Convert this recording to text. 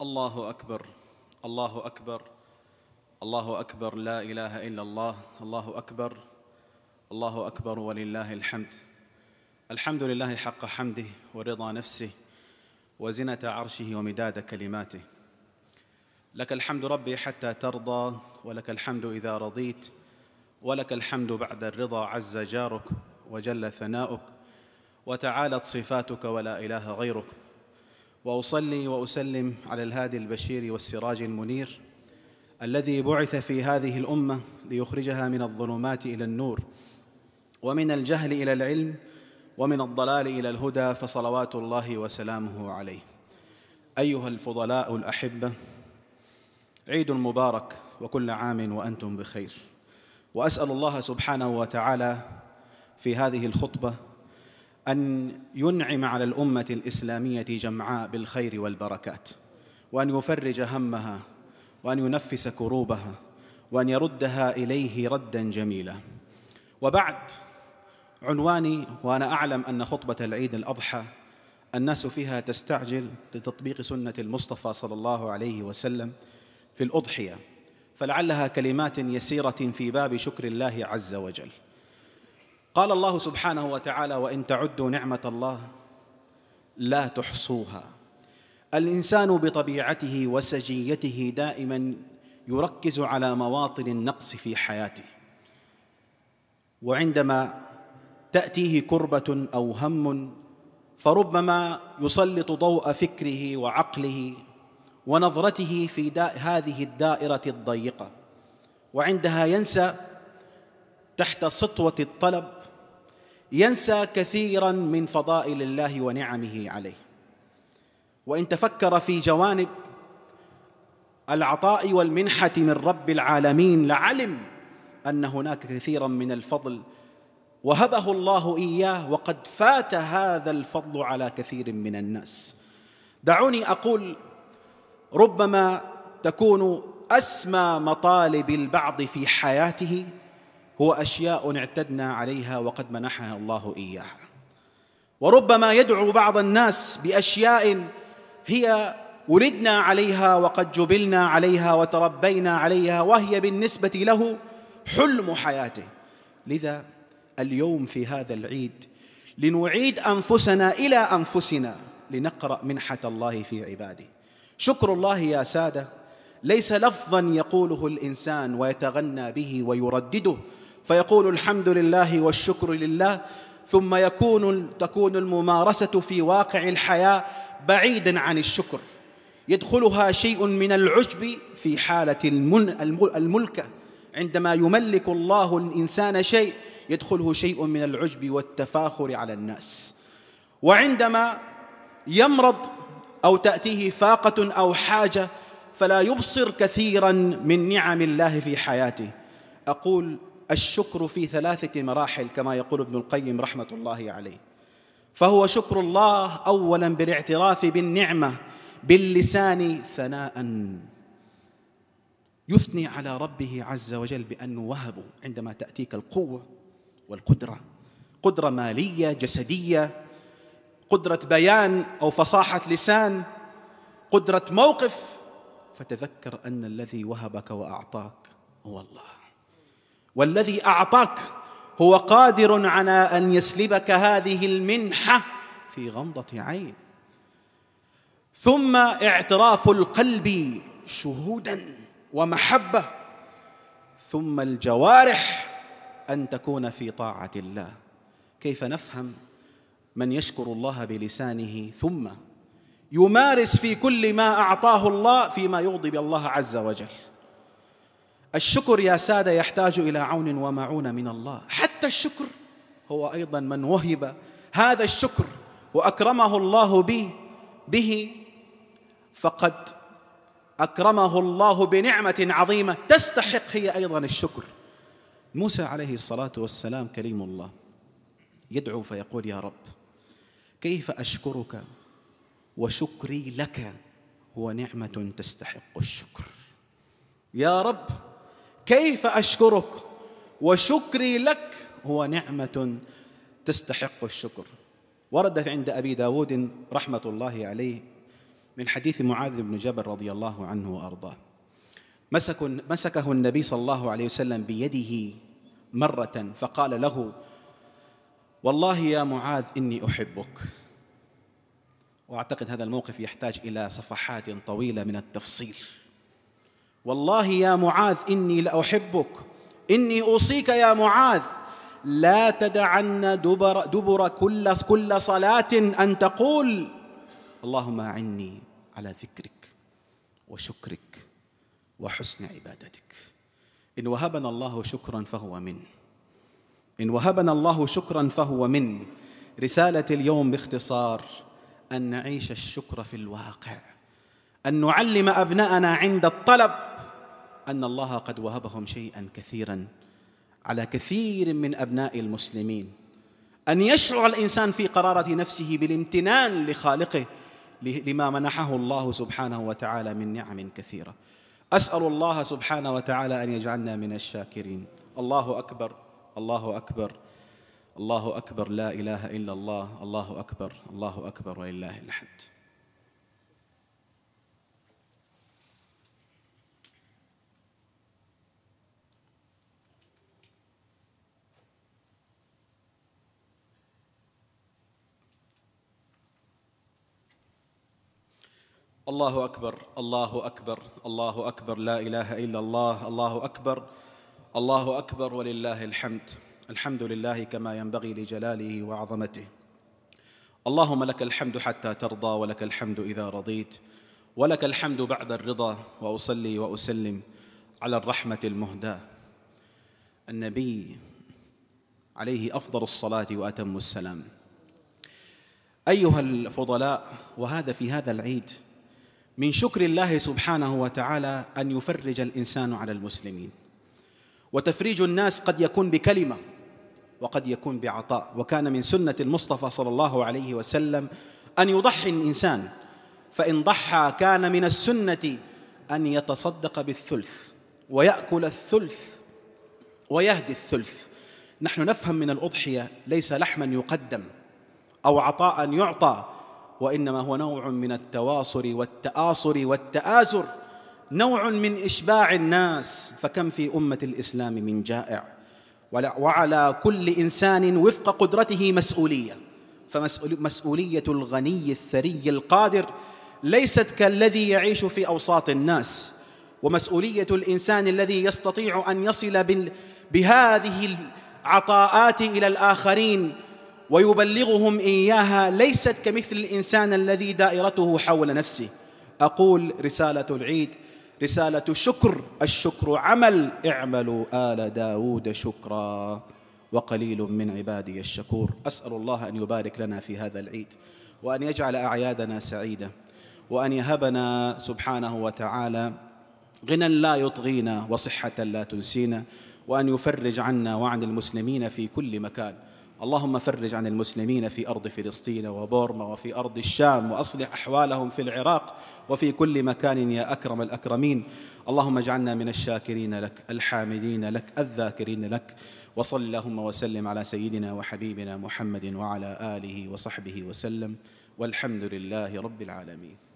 الله اكبر الله اكبر الله اكبر لا اله الا الله الله اكبر الله اكبر ولله الحمد الحمد لله حق حمده ورضا نفسه وزنه عرشه ومداد كلماته لك الحمد ربي حتى ترضى ولك الحمد اذا رضيت ولك الحمد بعد الرضا عز جارك وجل ثناؤك وتعالت صفاتك ولا اله غيرك وأصلي وأسلم على الهادي البشير والسراج المنير الذي بعث في هذه الأمة ليخرجها من الظلمات إلى النور ومن الجهل إلى العلم ومن الضلال إلى الهدى فصلوات الله وسلامه عليه. أيها الفضلاء الأحبة عيد مبارك وكل عام وأنتم بخير. وأسأل الله سبحانه وتعالى في هذه الخطبة أن ينعم على الأمة الإسلامية جمعاء بالخير والبركات وأن يفرج همها وأن ينفس كروبها وأن يردها إليه ردا جميلا. وبعد عنواني وأنا أعلم أن خطبة العيد الأضحى الناس فيها تستعجل لتطبيق سنة المصطفى صلى الله عليه وسلم في الأضحية فلعلها كلمات يسيرة في باب شكر الله عز وجل. قال الله سبحانه وتعالى وإن تعدوا نعمة الله لا تحصوها. الإنسان بطبيعته وسجيته دائما يركز على مواطن النقص في حياته. وعندما تأتيه كربة أو هم فربما يسلط ضوء فكره وعقله ونظرته في هذه الدائرة الضيقة. وعندها ينسى تحت سطوة الطلب ينسى كثيرا من فضائل الله ونعمه عليه. وإن تفكر في جوانب العطاء والمنحة من رب العالمين لعلم أن هناك كثيرا من الفضل وهبه الله إياه وقد فات هذا الفضل على كثير من الناس. دعوني أقول ربما تكون أسمى مطالب البعض في حياته هو أشياء اعتدنا عليها وقد منحها الله إياها. وربما يدعو بعض الناس بأشياء هي ولدنا عليها وقد جبلنا عليها وتربينا عليها وهي بالنسبة له حلم حياته. لذا اليوم في هذا العيد لنعيد أنفسنا إلى أنفسنا لنقرأ منحة الله في عباده. شكر الله يا سادة. ليس لفظا يقوله الإنسان ويتغنى به ويردده. فيقول الحمد لله والشكر لله ثم يكون تكون الممارسة في واقع الحياة بعيدا عن الشكر. يدخلها شيء من العجب في حالة الملكه عندما يملك الله الإنسان شيء يدخله شيء من العجب والتفاخر على الناس. وعندما يمرض أو تأتيه فاقة أو حاجة فلا يبصر كثيرا من نعم الله في حياته. أقول الشكر في ثلاثة مراحل كما يقول ابن القيم رحمة الله عليه. فهو شكر الله اولا بالاعتراف بالنعمة باللسان ثناء. يثني على ربه عز وجل بانه وهبه عندما تأتيك القوة والقدرة. قدرة مالية جسدية قدرة بيان أو فصاحة لسان قدرة موقف. فتذكر أن الذي وهبك وأعطاك هو الله. والذي أعطاك هو قادر على أن يسلبك هذه المنحة في غمضة عين. ثم اعتراف القلب شهودا ومحبة. ثم الجوارح أن تكون في طاعة الله. كيف نفهم من يشكر الله بلسانه ثم يمارس في كل ما أعطاه الله فيما يغضب الله عز وجل؟ الشكر يا سادة يحتاج إلى عون ومعونة من الله. حتى الشكر هو أيضا من وهب هذا الشكر وأكرمه الله به به فقد أكرمه الله بنعمة عظيمة. تستحق هي أيضا الشكر. موسى عليه الصلاة والسلام كريم الله يدعو فيقول يا رب كيف أشكرك وشكري لك هو نعمة تستحق الشكر. يا رب كيف أشكرك؟ وشكري لك هو نعمة تستحق الشكر. ورد عند أبي داود رحمة الله عليه من حديث معاذ بن جبل رضي الله عنه وأرضاه. مسك مسكه النبي صلى الله عليه وسلم بيده مرة فقال له والله يا معاذ إني أحبك. وأعتقد هذا الموقف يحتاج إلى صفحات طويلة من التفصيل. والله يا معاذ إني لأحبك إني أوصيك يا معاذ. لا تدعن دبر, دبر كل, كل صلاة أن تقول اللهم أعني على ذكرك وشكرك وحسن عبادتك. إن وهبنا الله شكرا فهو من. إن وهبنا الله شكرا فهو من. رسالة اليوم باختصار أن نعيش الشكر في الواقع. أن نعلم أبناءنا عند الطلب أن الله قد وهبهم شيئا كثيرا على كثير من أبناء المسلمين. أن يشعر الإنسان في قرارة نفسه بالامتنان لخالقه لما منحه الله سبحانه وتعالى من نعم كثيرة. أسأل الله سبحانه وتعالى أن يجعلنا من الشاكرين. الله أكبر الله أكبر الله أكبر لا إله إلا الله الله أكبر الله أكبر ولله الحمد. الله اكبر الله اكبر الله اكبر لا اله الا الله الله اكبر الله اكبر ولله الحمد الحمد لله كما ينبغي لجلاله وعظمته اللهم لك الحمد حتى ترضى ولك الحمد اذا رضيت ولك الحمد بعد الرضا واصلي واسلم على الرحمه المهداه النبي عليه افضل الصلاه واتم السلام ايها الفضلاء وهذا في هذا العيد من شكر الله سبحانه وتعالى أن يفرج الإنسان على المسلمين. وتفريج الناس قد يكون بكلمة وقد يكون بعطاء. وكان من سنة المصطفى صلى الله عليه وسلم أن يضحي الإنسان فإن ضحى كان من السنة أن يتصدق بالثلث ويأكل الثلث ويهدي الثلث. نحن نفهم من الأضحية ليس لحما يقدم أو عطاء يعطى وإنما هو نوع من التواصر والتآصر والتآزر نوع من إشباع الناس. فكم في أمة الإسلام من جائع؟ وعلى كل إنسان وفق قدرته مسؤولية. فمسؤولية الغني الثري القادر ليست كالذي يعيش في أوساط الناس. ومسؤولية الإنسان الذي يستطيع أن يصل بهذه العطاءات إلى الآخرين ويبلغهم إياها ليست كمثل الإنسان الذي دائرته حول نفسه. أقول رسالة العيد رسالة شكر. الشكر عمل. اعملوا آل داود شكرا. وقليل من عبادي الشكور. أسأل الله أن يبارك لنا في هذا العيد وأن يجعل أعيادنا سعيدة وأن يهبنا سبحانه وتعالى غنى لا يطغينا وصحة لا تنسينا وأن يفرج عنا وعن المسلمين في كل مكان. اللهم فرج عن المسلمين في أرض فلسطين وبورما وفي أرض الشام وأصلح أحوالهم في العراق وفي كل مكان يا أكرم الأكرمين. اللهم اجعلنا من الشاكرين لك الحامدين لك الذاكرين لك. وصل اللهم وسلم على سيدنا وحبيبنا محمد وعلى آله وصحبه وسلم. والحمد لله رب العالمين.